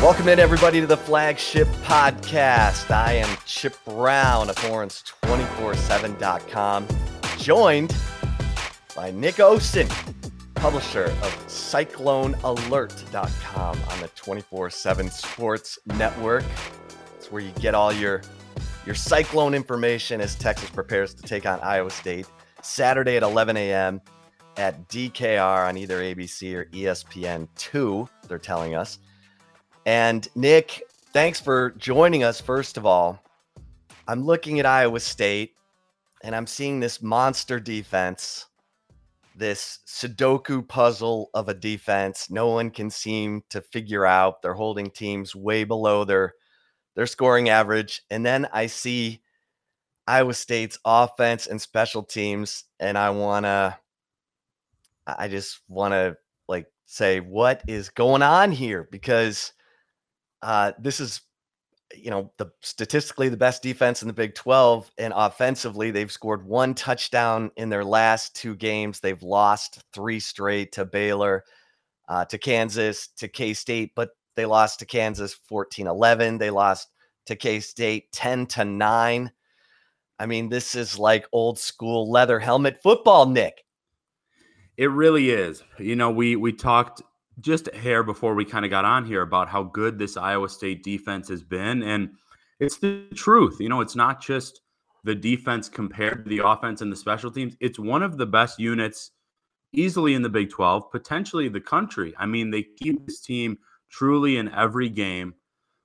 Welcome in, everybody, to the flagship podcast. I am Chip Brown of Horns247.com, joined by Nick Osen, publisher of CycloneAlert.com on the 24 7 Sports Network. It's where you get all your, your Cyclone information as Texas prepares to take on Iowa State Saturday at 11 a.m. at DKR on either ABC or ESPN2, they're telling us. And Nick, thanks for joining us. First of all, I'm looking at Iowa State and I'm seeing this monster defense, this Sudoku puzzle of a defense. No one can seem to figure out. They're holding teams way below their their scoring average. And then I see Iowa State's offense and special teams, and I wanna I just wanna like say what is going on here because uh, this is, you know, the statistically the best defense in the Big 12, and offensively they've scored one touchdown in their last two games. They've lost three straight to Baylor, uh, to Kansas, to K State, but they lost to Kansas 14-11. They lost to K State 10 to 9. I mean, this is like old school leather helmet football, Nick. It really is. You know, we we talked just a hair before we kind of got on here about how good this Iowa State defense has been. And it's the truth. You know, it's not just the defense compared to the offense and the special teams, it's one of the best units easily in the Big 12, potentially the country. I mean, they keep this team truly in every game.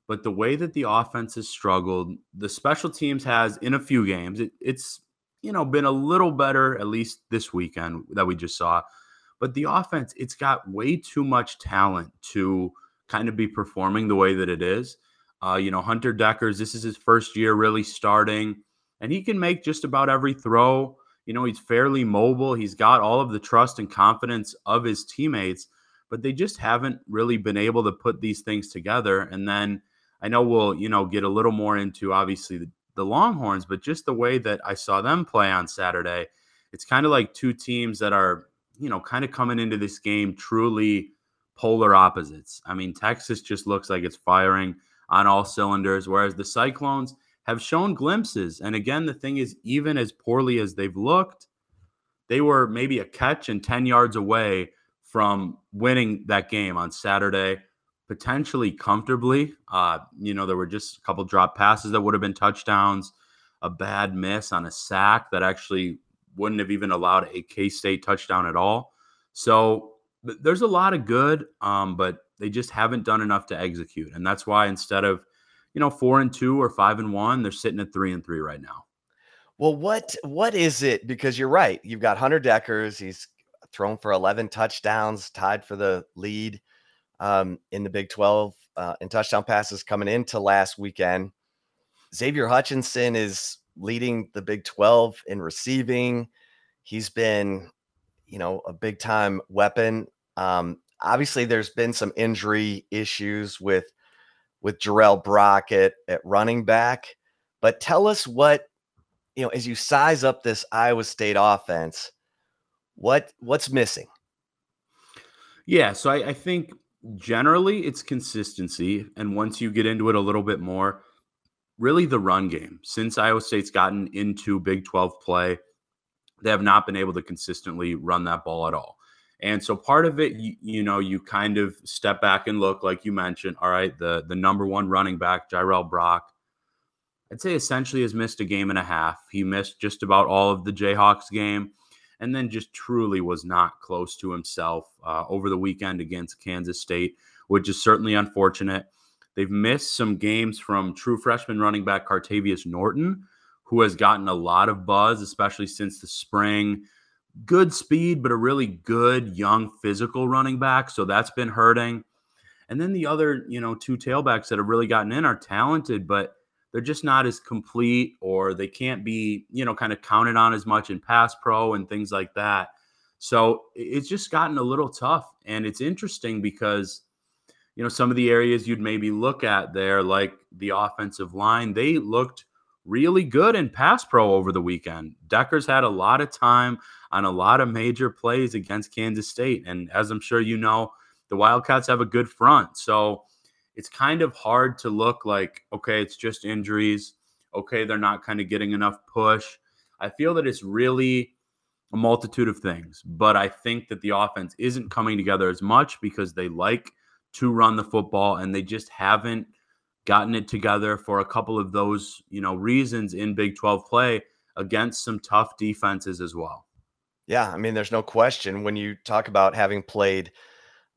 But the way that the offense has struggled, the special teams has in a few games, it, it's you know been a little better at least this weekend that we just saw but the offense, it's got way too much talent to kind of be performing the way that it is. Uh, you know, Hunter Dekkers, this is his first year really starting, and he can make just about every throw. You know, he's fairly mobile. He's got all of the trust and confidence of his teammates, but they just haven't really been able to put these things together. And then I know we'll, you know, get a little more into obviously the, the Longhorns, but just the way that I saw them play on Saturday, it's kind of like two teams that are you know, kind of coming into this game truly polar opposites. I mean, Texas just looks like it's firing on all cylinders, whereas the Cyclones have shown glimpses. And again, the thing is, even as poorly as they've looked, they were maybe a catch and 10 yards away from winning that game on Saturday, potentially comfortably. Uh, you know, there were just a couple drop passes that would have been touchdowns, a bad miss on a sack that actually wouldn't have even allowed a K State touchdown at all. So there's a lot of good, um, but they just haven't done enough to execute, and that's why instead of you know four and two or five and one, they're sitting at three and three right now. Well, what what is it? Because you're right. You've got Hunter Dekkers. He's thrown for 11 touchdowns, tied for the lead um, in the Big 12 uh, in touchdown passes coming into last weekend. Xavier Hutchinson is leading the Big 12 in receiving. He's been, you know, a big time weapon. Um, obviously, there's been some injury issues with with Jirehl Brockett at running back. But tell us what, you know, as you size up this Iowa State offense, what what's missing? Yeah, so I, I think generally it's consistency. And once you get into it a little bit more, really the run game. Since Iowa State's gotten into Big 12 play, they have not been able to consistently run that ball at all. And so part of it, you, you, know, you kind of step back and look, like you mentioned. All right, the the number one running back, Jirehl Brock, I'd say essentially has missed a game and a half. He missed just about all of the Jayhawks game, and then just truly was not close to himself uh, over the weekend against Kansas State, which is certainly unfortunate. They've missed some games from true freshman running back Cartavious Norton, who has gotten a lot of buzz, especially since the spring good speed, but a really good young physical running back. So that's been hurting. And then the other, you know, two tailbacks that have really gotten in are talented, but they're just not as complete or they can't be, you know, kind of counted on as much in pass pro and things like that. So it's just gotten a little tough. And it's interesting because, you know, some of the areas you'd maybe look at there, like the offensive line, they looked really good in pass pro over the weekend. Dekkers had a lot of time on a lot of major plays against Kansas State. And as I'm sure you know, the Wildcats have a good front. So it's kind of hard to look like, okay, it's just injuries. Okay, they're not kind of getting enough push. I feel that it's really a multitude of things, but I think that the offense isn't coming together as much because they like to run the football and they just haven't gotten it together for a couple of those, you know, reasons in Big 12 play against some tough defenses as well. Yeah, I mean, there's no question when you talk about having played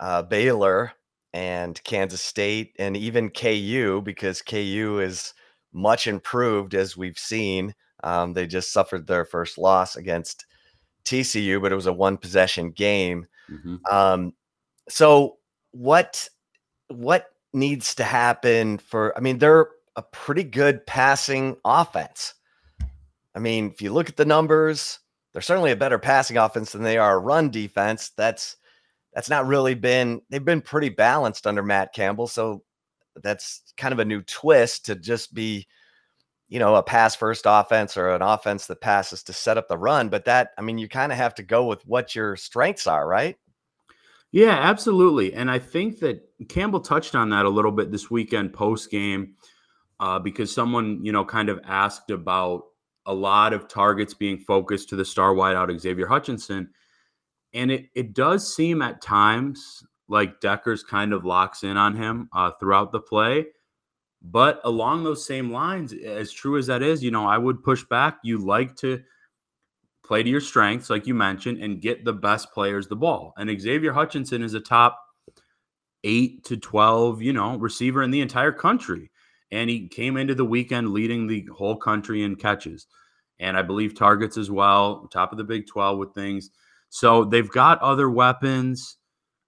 uh, Baylor and Kansas State and even KU, because KU is much improved as we've seen. Um, they just suffered their first loss against TCU, but it was a one possession game. Mm-hmm. Um, so what what needs to happen for? I mean, they're a pretty good passing offense. I mean, if you look at the numbers, they're certainly a better passing offense than they are a run defense. That's that's not really been they've been pretty balanced under Matt Campbell. So that's kind of a new twist to just be, you know, a pass first offense or an offense that passes to set up the run. But that, I mean, you kind of have to go with what your strengths are, right? Yeah, absolutely. And I think that Campbell touched on that a little bit this weekend post game uh, because someone, you know, kind of asked about a lot of targets being focused to the star wideout Xavier Hutchinson. And it, it does seem at times like Dekkers kind of locks in on him uh, throughout the play. But along those same lines, as true as that is, you know, I would push back. You like to play to your strengths, like you mentioned, and get the best players the ball. And Xavier Hutchinson is a top eight to 12, you know, receiver in the entire country and he came into the weekend leading the whole country in catches and I believe targets as well, top of the Big 12 with things. So they've got other weapons.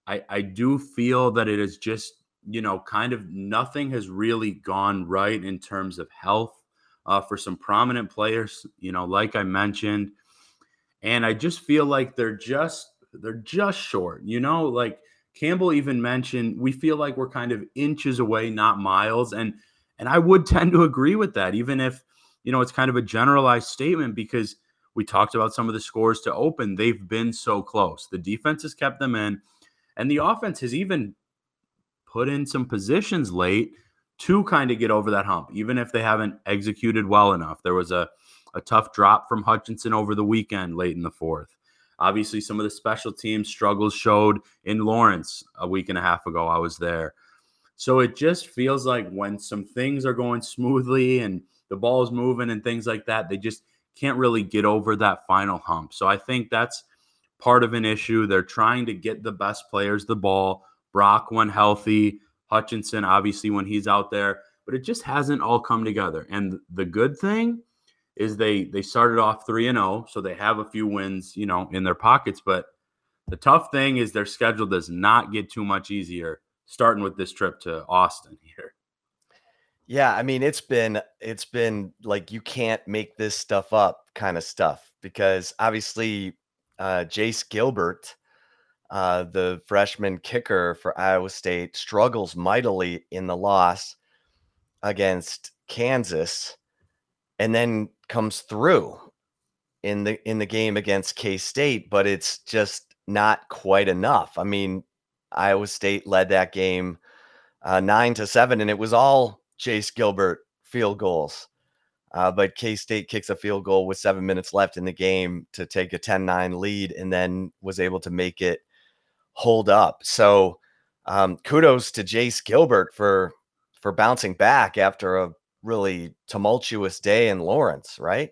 I, I do feel that it is just, you know, kind of nothing has really gone right in terms of health uh, for some prominent players, you know, like I mentioned. And I just feel like they're just they're just short, you know, like Campbell even mentioned we feel like we're kind of inches away, not miles. And and I would tend to agree with that, even if, you know, it's kind of a generalized statement because we talked about some of the scores to open. They've been so close. The defense has kept them in, and the offense has even put in some positions late to kind of get over that hump, even if they haven't executed well enough. There was a, a tough drop from Hutchinson over the weekend late in the fourth. Obviously, some of the special team struggles showed in Lawrence a week and a half ago. I was there. So it just feels like when some things are going smoothly and the ball is moving and things like that, they just can't really get over that final hump. So I think that's part of an issue. They're trying to get the best players the ball. Brock when healthy, Hutchinson obviously when he's out there, but it just hasn't all come together. And the good thing is they they started off 3 and 0, so they have a few wins, you know, in their pockets, but the tough thing is their schedule does not get too much easier starting with this trip to Austin here. Yeah, I mean it's been it's been like you can't make this stuff up kind of stuff because obviously uh Jace Gilbert uh the freshman kicker for Iowa State struggles mightily in the loss against Kansas and then comes through in the in the game against K-State but it's just not quite enough. I mean, Iowa State led that game uh, nine to seven, and it was all Jace Gilbert field goals. Uh, but K State kicks a field goal with seven minutes left in the game to take a 10 9 lead and then was able to make it hold up. So um, kudos to Jace Gilbert for for bouncing back after a really tumultuous day in Lawrence, right?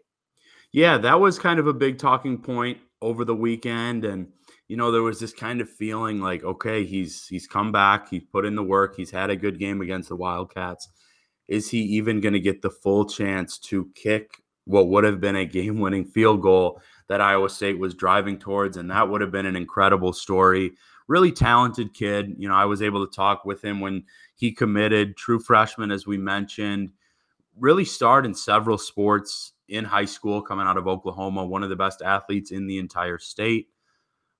Yeah, that was kind of a big talking point over the weekend and you know there was this kind of feeling like okay, he's he's come back, he's put in the work, he's had a good game against the Wildcats. Is he even going to get the full chance to kick what would have been a game-winning field goal that Iowa State was driving towards and that would have been an incredible story. Really talented kid. You know, I was able to talk with him when he committed, true freshman as we mentioned really starred in several sports in high school coming out of Oklahoma, one of the best athletes in the entire state.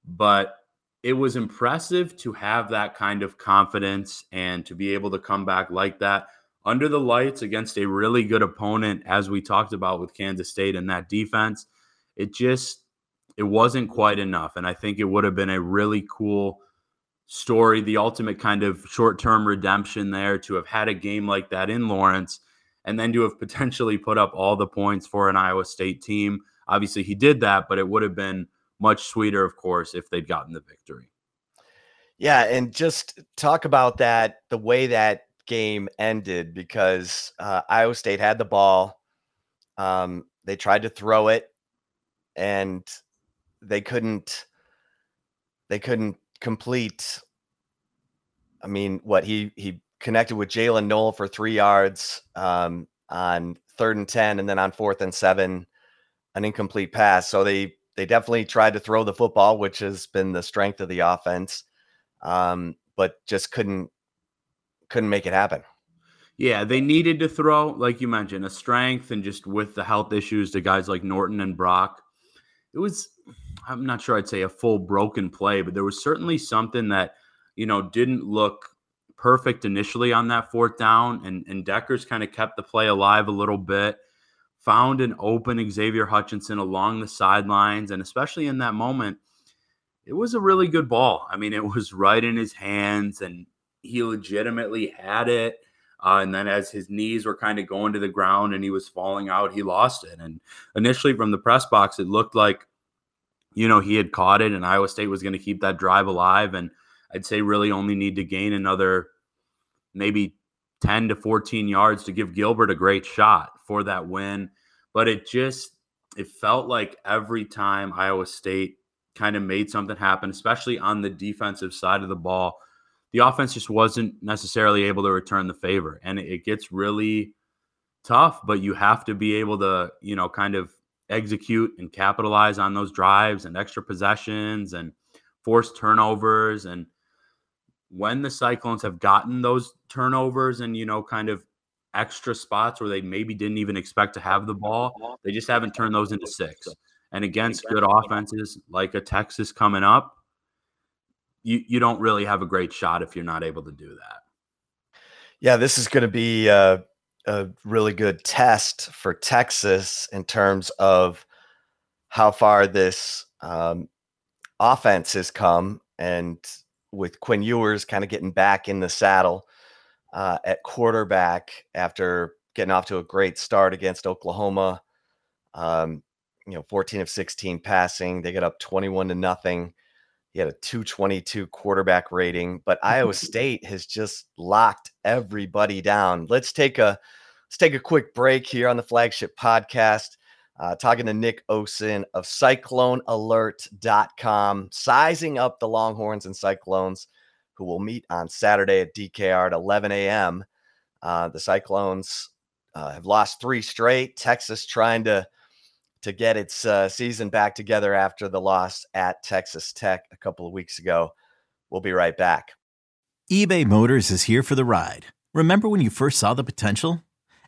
But it was impressive to have that kind of confidence and to be able to come back like that under the lights against a really good opponent, as we talked about with Kansas State and that defense. It just it wasn't quite enough. And I think it would have been a really cool story, the ultimate kind of short-term redemption there to have had a game like that in Lawrence and then to have potentially put up all the points for an Iowa State team. Obviously, he did that, but it would have been much sweeter, of course, if they'd gotten the victory. Yeah, and just talk about that the way that game ended because uh, Iowa State had the ball. Um, they tried to throw it, and they couldn't. They couldn't complete. I mean, what he he connected with Jalen Noel for three yards um, on third and 10, and then on fourth and seven, an incomplete pass. So they, they definitely tried to throw the football, which has been the strength of the offense, um, but just couldn't, couldn't make it happen. Yeah, they needed to throw, like you mentioned, a strength and just with the health issues to guys like Norton and Brock. It was, I'm not sure I'd say a full broken play, but there was certainly something that, you know, didn't look perfect initially on that fourth down, and, and Dekkers kind of kept the play alive a little bit. Found an open Xavier Hutchinson along the sidelines, and especially in that moment, it was a really good ball. I mean, it was right in his hands, and he legitimately had it. Uh, and then as his knees were kind of going to the ground and he was falling out, he lost it. And initially from the press box, it looked like, you know, he had caught it and Iowa State was going to keep that drive alive. And I'd say really only need to gain another maybe 10 to 14 yards to give Gilbert a great shot for that win. But it just it felt like every time Iowa State kind of made something happen, especially on the defensive side of the ball, the offense just wasn't necessarily able to return the favor. And it gets really tough, but you have to be able to, you know, kind of execute and capitalize on those drives and extra possessions and force turnovers and when the Cyclones have gotten those turnovers and, you know, kind of extra spots where they maybe didn't even expect to have the ball, they just haven't turned those into six. And against good offenses like a Texas coming up, you, you don't really have a great shot if you're not able to do that. Yeah, this is going to be a, a really good test for Texas in terms of how far this um, offense has come and with Quinn Ewers kind of getting back in the saddle uh, at quarterback after getting off to a great start against Oklahoma. Um, you know, 14 of 16 passing. They get up 21 to nothing. He had a 222 quarterback rating, but Iowa State has just locked everybody down. Let's take a let's take a quick break here on the flagship podcast. Uh, talking to Nick Osen of CycloneAlert.com, sizing up the Longhorns and Cyclones, who will meet on Saturday at DKR at 11 a.m. Uh, the Cyclones uh, have lost three straight. Texas trying to to get its uh, season back together after the loss at Texas Tech a couple of weeks ago. We'll be right back. eBay Motors is here for the ride. Remember when you first saw the potential?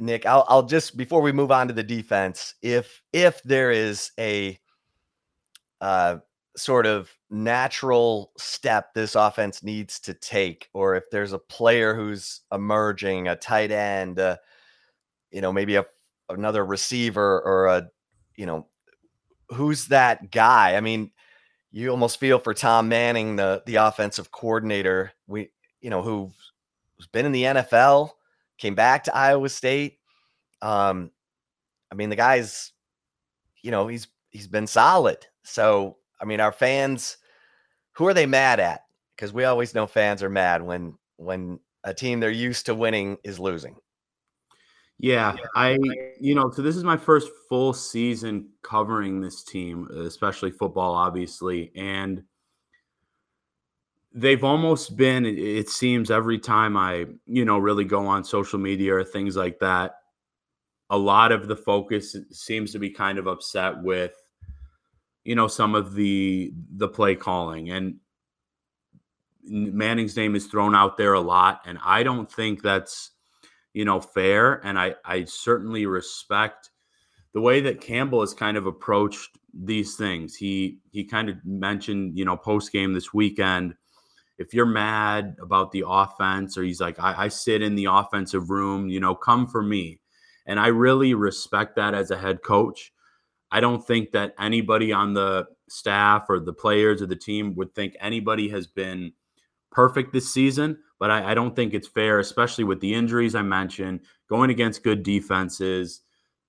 Nick, I'll, I'll just before we move on to the defense, if if there is a uh, sort of natural step this offense needs to take, or if there's a player who's emerging, a tight end, uh, you know, maybe a another receiver or a, you know, who's that guy? I mean, you almost feel for Tom Manning, the the offensive coordinator. We, you know, who's been in the NFL came back to Iowa State. Um, I mean, the guy's, you know, he's he's been solid. So, I mean, our fans, who are they mad at? Because we always know fans are mad when when a team they're used to winning is losing. Yeah, I, you know, so this is my first full season covering this team, especially football, obviously. And they've almost been it seems every time i you know really go on social media or things like that a lot of the focus seems to be kind of upset with you know some of the the play calling. And manning's name is thrown out there a lot and i don't think that's you know fair. And i i certainly respect the way that campbell has kind of approached these things. He he kind of mentioned you know post game this weekend if you're mad about the offense, or he's like, I, I sit in the offensive room, you know, come for me. And I really respect that as a head coach. I don't think that anybody on the staff or the players or the team would think anybody has been perfect this season, but I, I, don't think it's fair, especially with the injuries I mentioned, going against good defenses,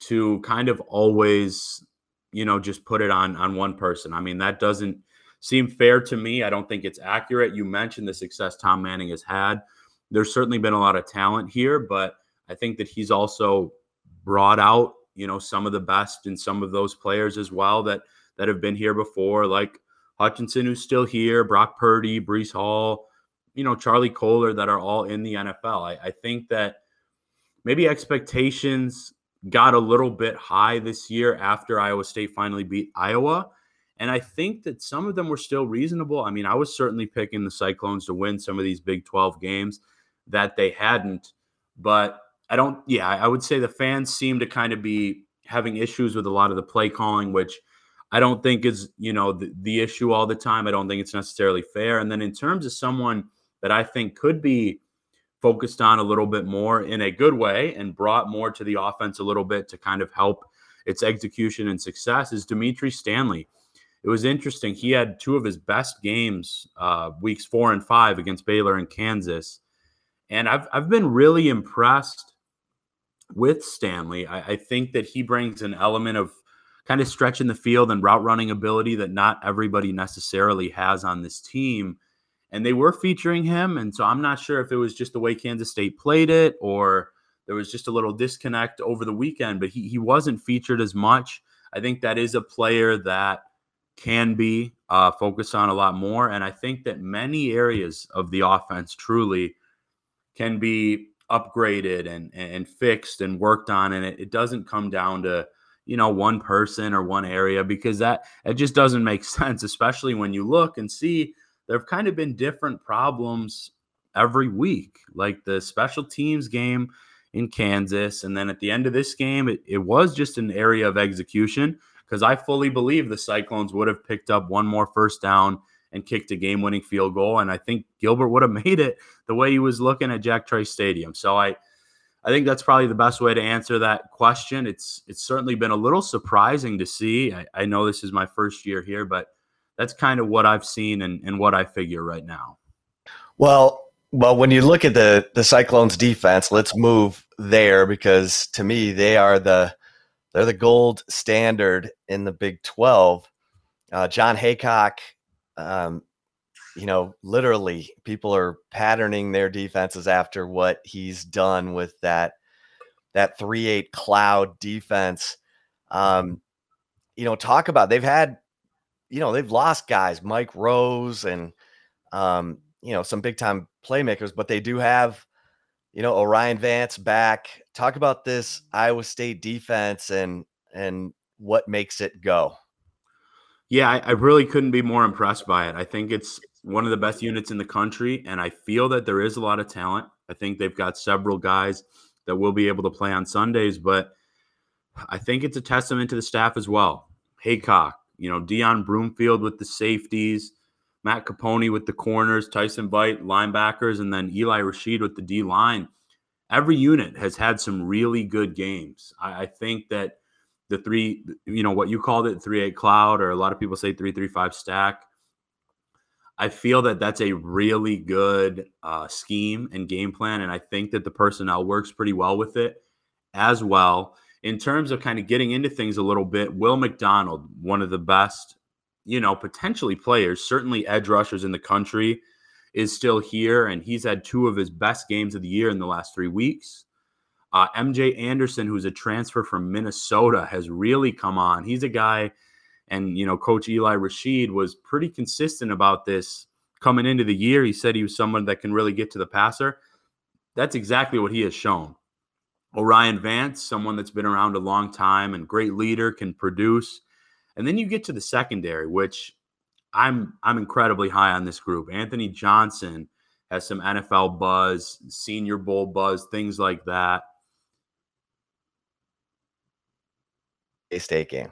to kind of always, you know, just put it on on one person. I mean, that doesn't seem fair to me. I don't think it's accurate. You mentioned the success Tom Manning has had. There's certainly been a lot of talent here, but I think that he's also brought out, you know, some of the best in some of those players as well that that have been here before, like Hutchinson, who's still here, Brock Purdy, Breece Hall, you know, Charlie Kolar, that are all in the NFL. I, I think that maybe expectations got a little bit high this year after Iowa State finally beat Iowa. And I think that some of them were still reasonable. I mean, I was certainly picking the Cyclones to win some of these Big 12 games that they hadn't. But I don't, yeah, I would say the fans seem to kind of be having issues with a lot of the play calling, which I don't think is, you know, the, the issue all the time. I don't think it's necessarily fair. And then in terms of someone that I think could be focused on a little bit more in a good way and brought more to the offense a little bit to kind of help its execution and success is Dimitri Stanley it was interesting. He had two of his best games, uh, weeks four and five against Baylor and Kansas. And I've, I've been really impressed with Stanley. I, I think that he brings an element of kind of stretching the field and route running ability that not everybody necessarily has on this team. And they were featuring him. And so I'm not sure if it was just the way Kansas State played it or there was just a little disconnect over the weekend, but he, he wasn't featured as much. I think that is a player that can be uh, focused on a lot more. And I think that many areas of the offense truly can be upgraded and and fixed and worked on. And it, it doesn't come down to you know one person or one area because that it just doesn't make sense, especially when you look and see there have kind of been different problems every week, like the special teams game in Kansas. And then at the end of this game, it, it was just an area of execution because I fully believe the Cyclones would have picked up one more first down and kicked a game winning field goal. And I think Gilbert would have made it the way he was looking at Jack Trice Stadium. So I I think that's probably the best way to answer that question. It's it's certainly been a little surprising to see. I, I know this is my first year here, but that's kind of what I've seen and, and what I figure right now. Well, Well, when you look at the the Cyclones defense, let's move there because to me they are the they're the gold standard in the Big 12. Uh, Jon Heacock, um, you know, literally people are patterning their defenses after what he's done with that that three eight cloud defense. Um, you know, talk about they've had, you know, they've lost guys, Mike Rose and um, you know, some big time playmakers, but they do have, you know, O'Rien Vance back. Talk about this Iowa State defense and and what makes it go. Yeah, I, I, really couldn't be more impressed by it. I think it's one of the best units in the country, and I feel that there is a lot of talent. I think they've got several guys that will be able to play on Sundays, but I think it's a testament to the staff as well. Heacock, you know, Deon Broomfield with the safeties, Matt Caponi with the corners, Tyson Veidt, linebackers, and then Eli Rasheed with the D line. Every unit has had some really good games. I, I think that the three, you know, what you called it, three eight cloud, or a lot of people say three three five stack. I feel that that's a really good uh, scheme and game plan, and I think that the personnel works pretty well with it as well. In terms of kind of getting into things a little bit, Will McDonald, one of the best, you know, potentially players, certainly edge rushers in the country, is still here, and he's had two of his best games of the year in the last three weeks. Uh, MJ Anderson, who's a transfer from Minnesota, has really come on. He's a guy, and you know, Coach Eli Rasheed was pretty consistent about this coming into the year. He said he was someone that can really get to the passer. That's exactly what he has shown. O'Rien Vance, someone that's been around a long time and great leader, can produce. And then you get to the secondary, which I'm I'm incredibly high on this group. Anthony Johnson has some NFL buzz, Senior Bowl buzz, things like that. A state game.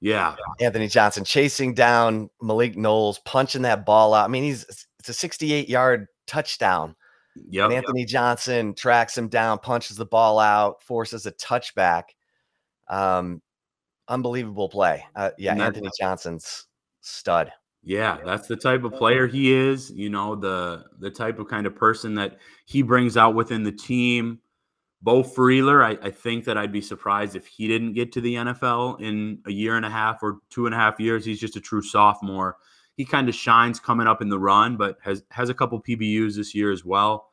Yeah. Anthony Johnson chasing down Malik Knowles, punching that ball out. I mean, he's it's a 68 yard touchdown. Yeah. Anthony yep. Johnson tracks him down, punches the ball out, forces a touchback. Um, unbelievable play. Uh, yeah, Anthony Johnson's stud. Yeah, that's the type of player he is. You know, the the type of kind of person that he brings out within the team. Beau Freyler, I, I, think that I'd be surprised if he didn't get to the NFL in a year and a half or two and a half years. He's just a true sophomore. He kind of shines coming up in the run, but has has a couple PBUs this year as well.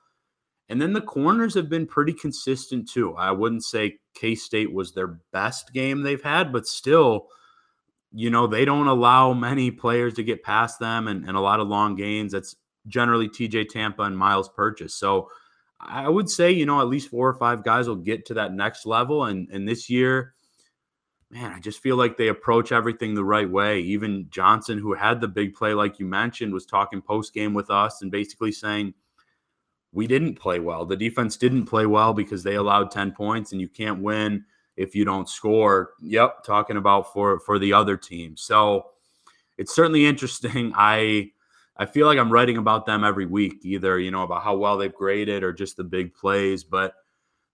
And then the corners have been pretty consistent too. I wouldn't say K State was their best game they've had, but still, you know, they don't allow many players to get past them and, and a lot of long gains. That's generally TJ Tampa and Myles Purchase. So I would say, you know, at least four or five guys will get to that next level. And and this year, man, I just feel like they approach everything the right way. Even Johnson, who had the big play, like you mentioned, was talking post game with us and basically saying, we didn't play well. The defense didn't play well because they allowed 10 points and you can't win if you don't score. Yep, talking about for for the other team. So it's certainly interesting. I I feel like I'm writing about them every week, either, you know, about how well they've graded or just the big plays, but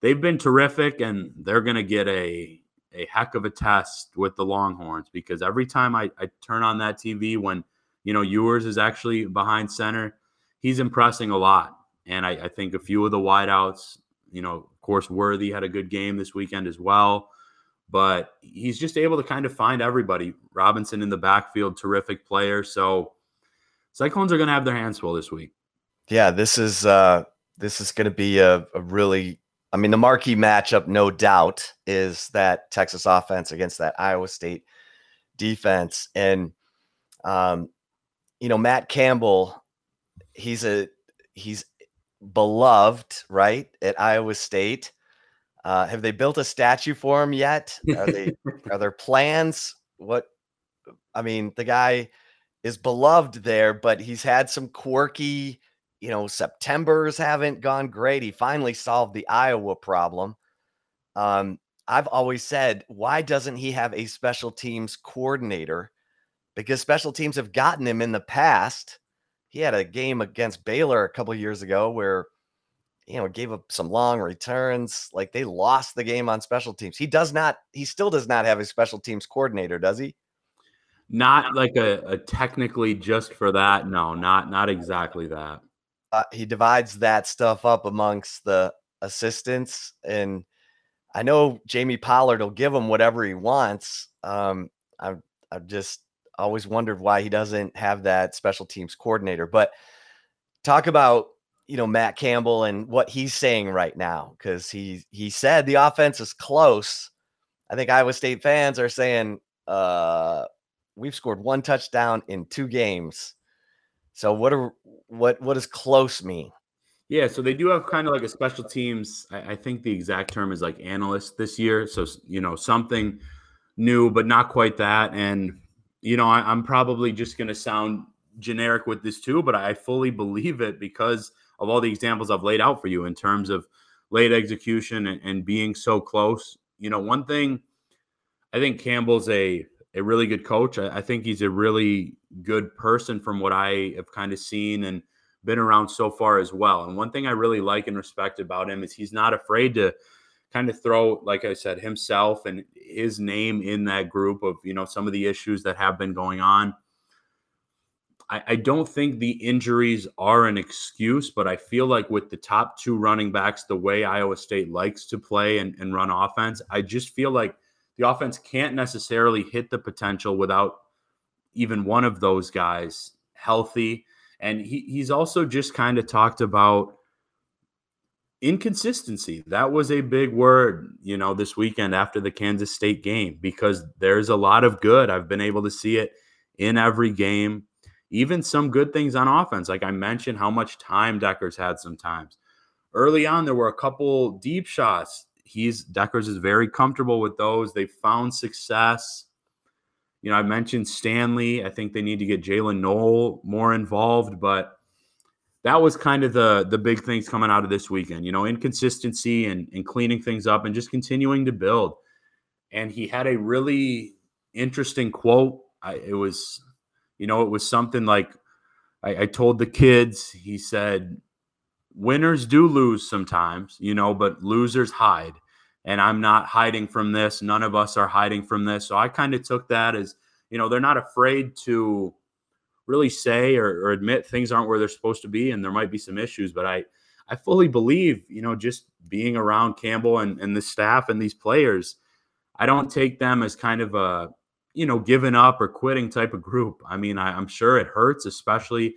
they've been terrific and they're going to get a, a heck of a test with the Longhorns because every time I, I turn on that TV when, you know, Ewers is actually behind center, he's impressing a lot. And I, I think a few of the wideouts, you know, course, Worthy had a good game this weekend as well but he's just able to kind of find everybody. Robinson in the backfield, terrific player. So Cyclones are going to have their hands full this week. Yeah, this is uh this is going to be a, a really I mean the marquee matchup no doubt is that Texas offense against that Iowa State defense and um you know Matt Campbell he's a he's beloved right at Iowa State uh, have they built a statue for him yet? Are they are there plans? What I mean, the guy is beloved there, but he's had some quirky, you know, September's haven't gone great. He finally solved the Iowa problem. Um, I've always said, why doesn't he have a special teams coordinator? Because special teams have gotten him in the past. He had a game against Baylor a couple years ago where, you know, gave up some long returns. Like they lost the game on special teams. He does not, he still does not have a special teams coordinator, does he? Not like a, a technically just for that. No, not not exactly that. he divides that stuff up amongst the assistants, and I know Jamie Pollard will give him whatever he wants. Um, I'm, I'm just always wondered why he doesn't have that special teams coordinator. But talk about you know Matt Campbell and what he's saying right now because he he said the offense is close. I think Iowa State fans are saying uh, we've scored one touchdown in two games. So what are what what does close mean? Yeah, so they do have kind of like a special teams. I, I think the exact term is like analyst this year. So you know something new, but not quite that. And you know I, I'm probably just going to sound generic with this too, but I fully believe it because of all the examples I've laid out for you in terms of late execution and, and being so close. You know, one thing I think Campbell's a a really good coach. I, I, think he's a really good person from what I have kind of seen and been around so far as well. And one thing I really like and respect about him is he's not afraid to kind of throw, like I said, himself and his name in that group of, you know, some of the issues that have been going on. I, I don't think the injuries are an excuse, but I feel like with the top two running backs, the way Iowa State likes to play and, and run offense, I just feel like the offense can't necessarily hit the potential without even one of those guys healthy. And he, he's also just kind of talked about inconsistency. That was a big word, you know, this weekend after the Kansas State game, because there's a lot of good. I've been able to see it in every game even some good things on offense. Like I mentioned, how much time Dekkers had sometimes. Early on, there were a couple deep shots. He's Dekkers is very comfortable with those. They found success. You know, I mentioned Stanley. I think they need to get jalen Noel more involved, but that was kind of the the big things coming out of this weekend. You know, inconsistency and and cleaning things up and just continuing to build. And he had a really interesting quote. I, it was you know, it was something like I, I told the kids, he said, winners do lose sometimes, you know, but losers hide. And I'm not hiding from this. None of us are hiding from this. So I kind of took that as, you know, they're not afraid to really say or, or, admit things aren't where they're supposed to be and there might be some issues. But I, I fully believe, you know, just being around Campbell and, and the staff and these players, I don't take them as kind of a, you know, giving up or quitting type of group. I mean, I, I'm sure it hurts, especially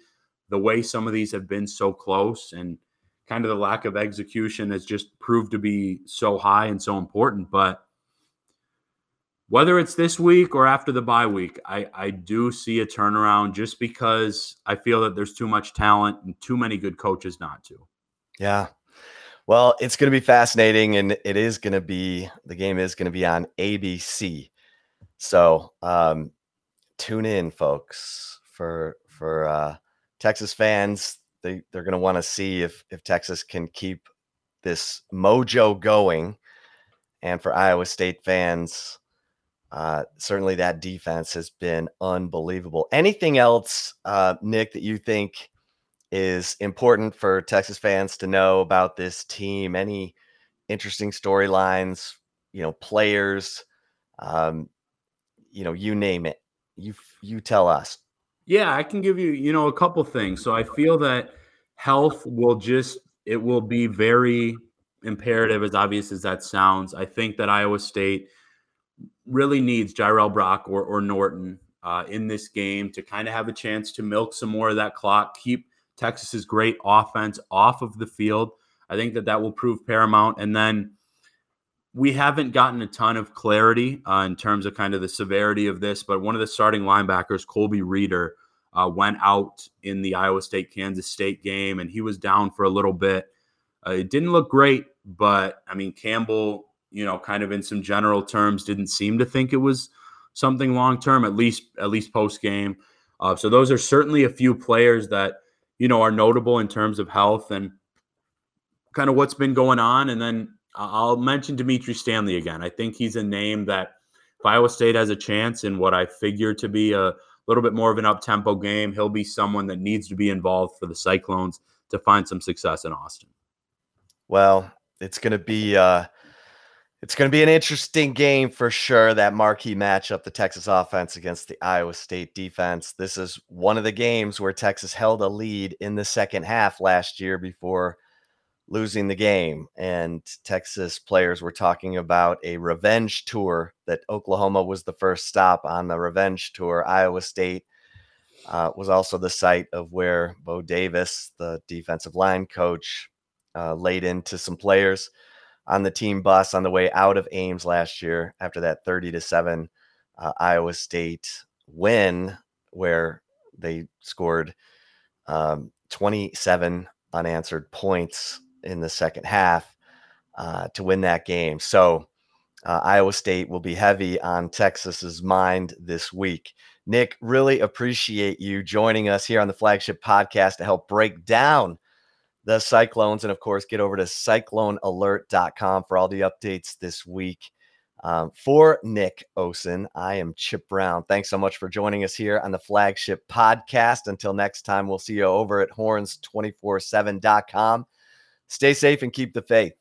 the way some of these have been so close and kind of the lack of execution has just proved to be so high and so important. But whether it's this week or after the bye week, I, I do see a turnaround just because I feel that there's too much talent and too many good coaches not to. Yeah. Well, it's going to be fascinating, and it is going to be the game is going to be on ABC. So um, tune in, folks, for for uh, Texas fans. They they're going to want to see if if Texas can keep this mojo going, and for Iowa State fans, uh, certainly that defense has been unbelievable. Anything else, uh, Nick, that you think is important for Texas fans to know about this team? Any interesting storylines? You know, players. Um, you know, you name it. You you tell us. Yeah, I can give you, you know, a couple things. So I feel that health will just it will be very imperative as obvious as that sounds. I think that Iowa State really needs Jirehl Brock or, or Norton uh, in this game to kind of have a chance to milk some more of that clock, keep Texas's great offense off of the field. I think that that will prove paramount. And then we haven't gotten a ton of clarity uh, in terms of kind of the severity of this, but one of the starting linebackers, Colby Reeder, uh, went out in the Iowa State Kansas State game, and he was down for a little bit. Uh, it didn't look great, but I mean Campbell, you know, kind of in some general terms, didn't seem to think it was something long term, at least at least post game. Uh, so those are certainly a few players that you know are notable in terms of health and kind of what's been going on, and then I'll mention Dimitri Stanley again. I think he's a name that if Iowa State has a chance in what I figure to be a little bit more of an up tempo game, he'll be someone that needs to be involved for the Cyclones to find some success in Austin. Well, it's going to be uh, It's going to be an interesting game for sure. That marquee matchup, the Texas offense against the Iowa State defense. This is one of the games where Texas held a lead in the second half last year before losing the game. And Texas players were talking about a revenge tour that Oklahoma was the first stop on the revenge tour. Iowa State uh, was also the site of where Bo Davis, the defensive line coach, uh, laid into some players on the team bus on the way out of Ames last year after that 30 to 7 uh, Iowa State win, where they scored um, 27 unanswered points in the second half uh, to win that game. So uh, Iowa State will be heavy on Texas's mind this week. Nick, really appreciate you joining us here on the flagship podcast to help break down the Cyclones. And of course, get over to cyclonealert.com for all the updates this week. Um, for Nick Osen, I am Chip Brown. Thanks so much for joining us here on the flagship podcast. Until next time, we'll see you over at horns247.com. Stay safe and keep the faith.